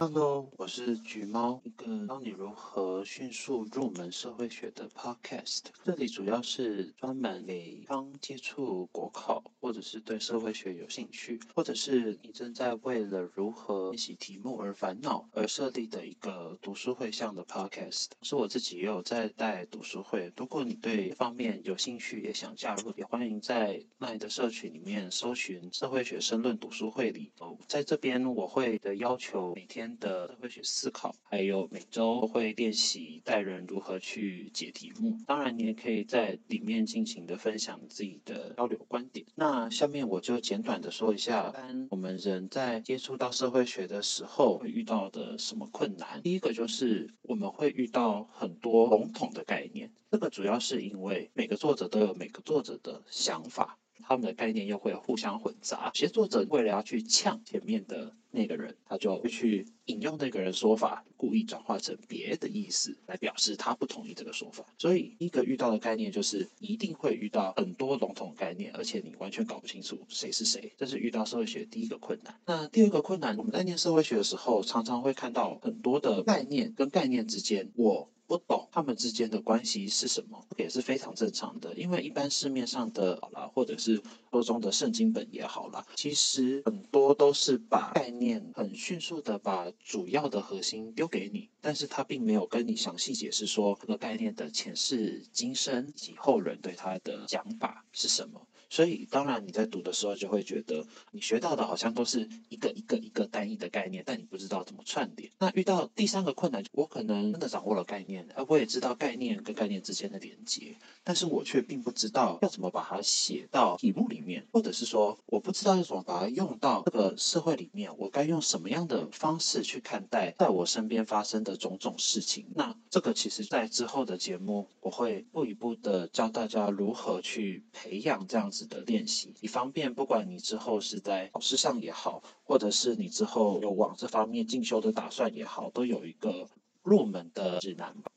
Hello，我是橘猫，一个教你如何迅速入门社会学的 Podcast。这里主要是专门给刚接触国考，或者是对社会学有兴趣，或者是你正在为了如何练习题目而烦恼而设立的一个读书会向的 Podcast。是我自己也有在带读书会，如果你对这方面有兴趣，也想加入，也欢迎在那里的社群里面搜寻社会学申论读书会里。哦，在这边我会的要求每天。的社会学思考，还有每周会练习带人如何去解题目。当然，你也可以在里面尽情的分享自己的交流观点。那下面我就简短的说一下，我们人在接触到社会学的时候会遇到的什么困难。第一个就是我们会遇到很多笼统的概念，这个主要是因为每个作者都有每个作者的想法。他们的概念又会互相混杂，有些作者为了要去呛前面的那个人，他就会去引用那个人说法，故意转化成别的意思来表示他不同意这个说法。所以，一个遇到的概念就是一定会遇到很多笼统概念，而且你完全搞不清楚谁是谁，这是遇到社会学第一个困难。那第二个困难，我们在念社会学的时候，常常会看到很多的概念跟概念之间，我。不懂他们之间的关系是什么，也是非常正常的。因为一般市面上的好啦，或者是书中的圣经本也好啦，其实很多都是把概念很迅速的把主要的核心丢给你，但是他并没有跟你详细解释说这个概念的前世今生以及后人对他的讲法是什么。所以，当然你在读的时候就会觉得，你学到的好像都是一个一个一个单一的概念，但你不知道怎么串联。那遇到第三个困难，我可能真的掌握了概念，而我也知道概念跟概念之间的连接，但是我却并不知道要怎么把它写到题目里面，或者是说，我不知道要怎么把它用到这个社会里面，我该用什么样的方式去看待在我身边发生的种种事情。那这个其实在之后的节目，我会一步一步的教大家如何去培养这样子的练习，以方便不管你之后是在考试上也好，或者是你之后有往这方面进修的打算也好，都有一个入门的指南吧。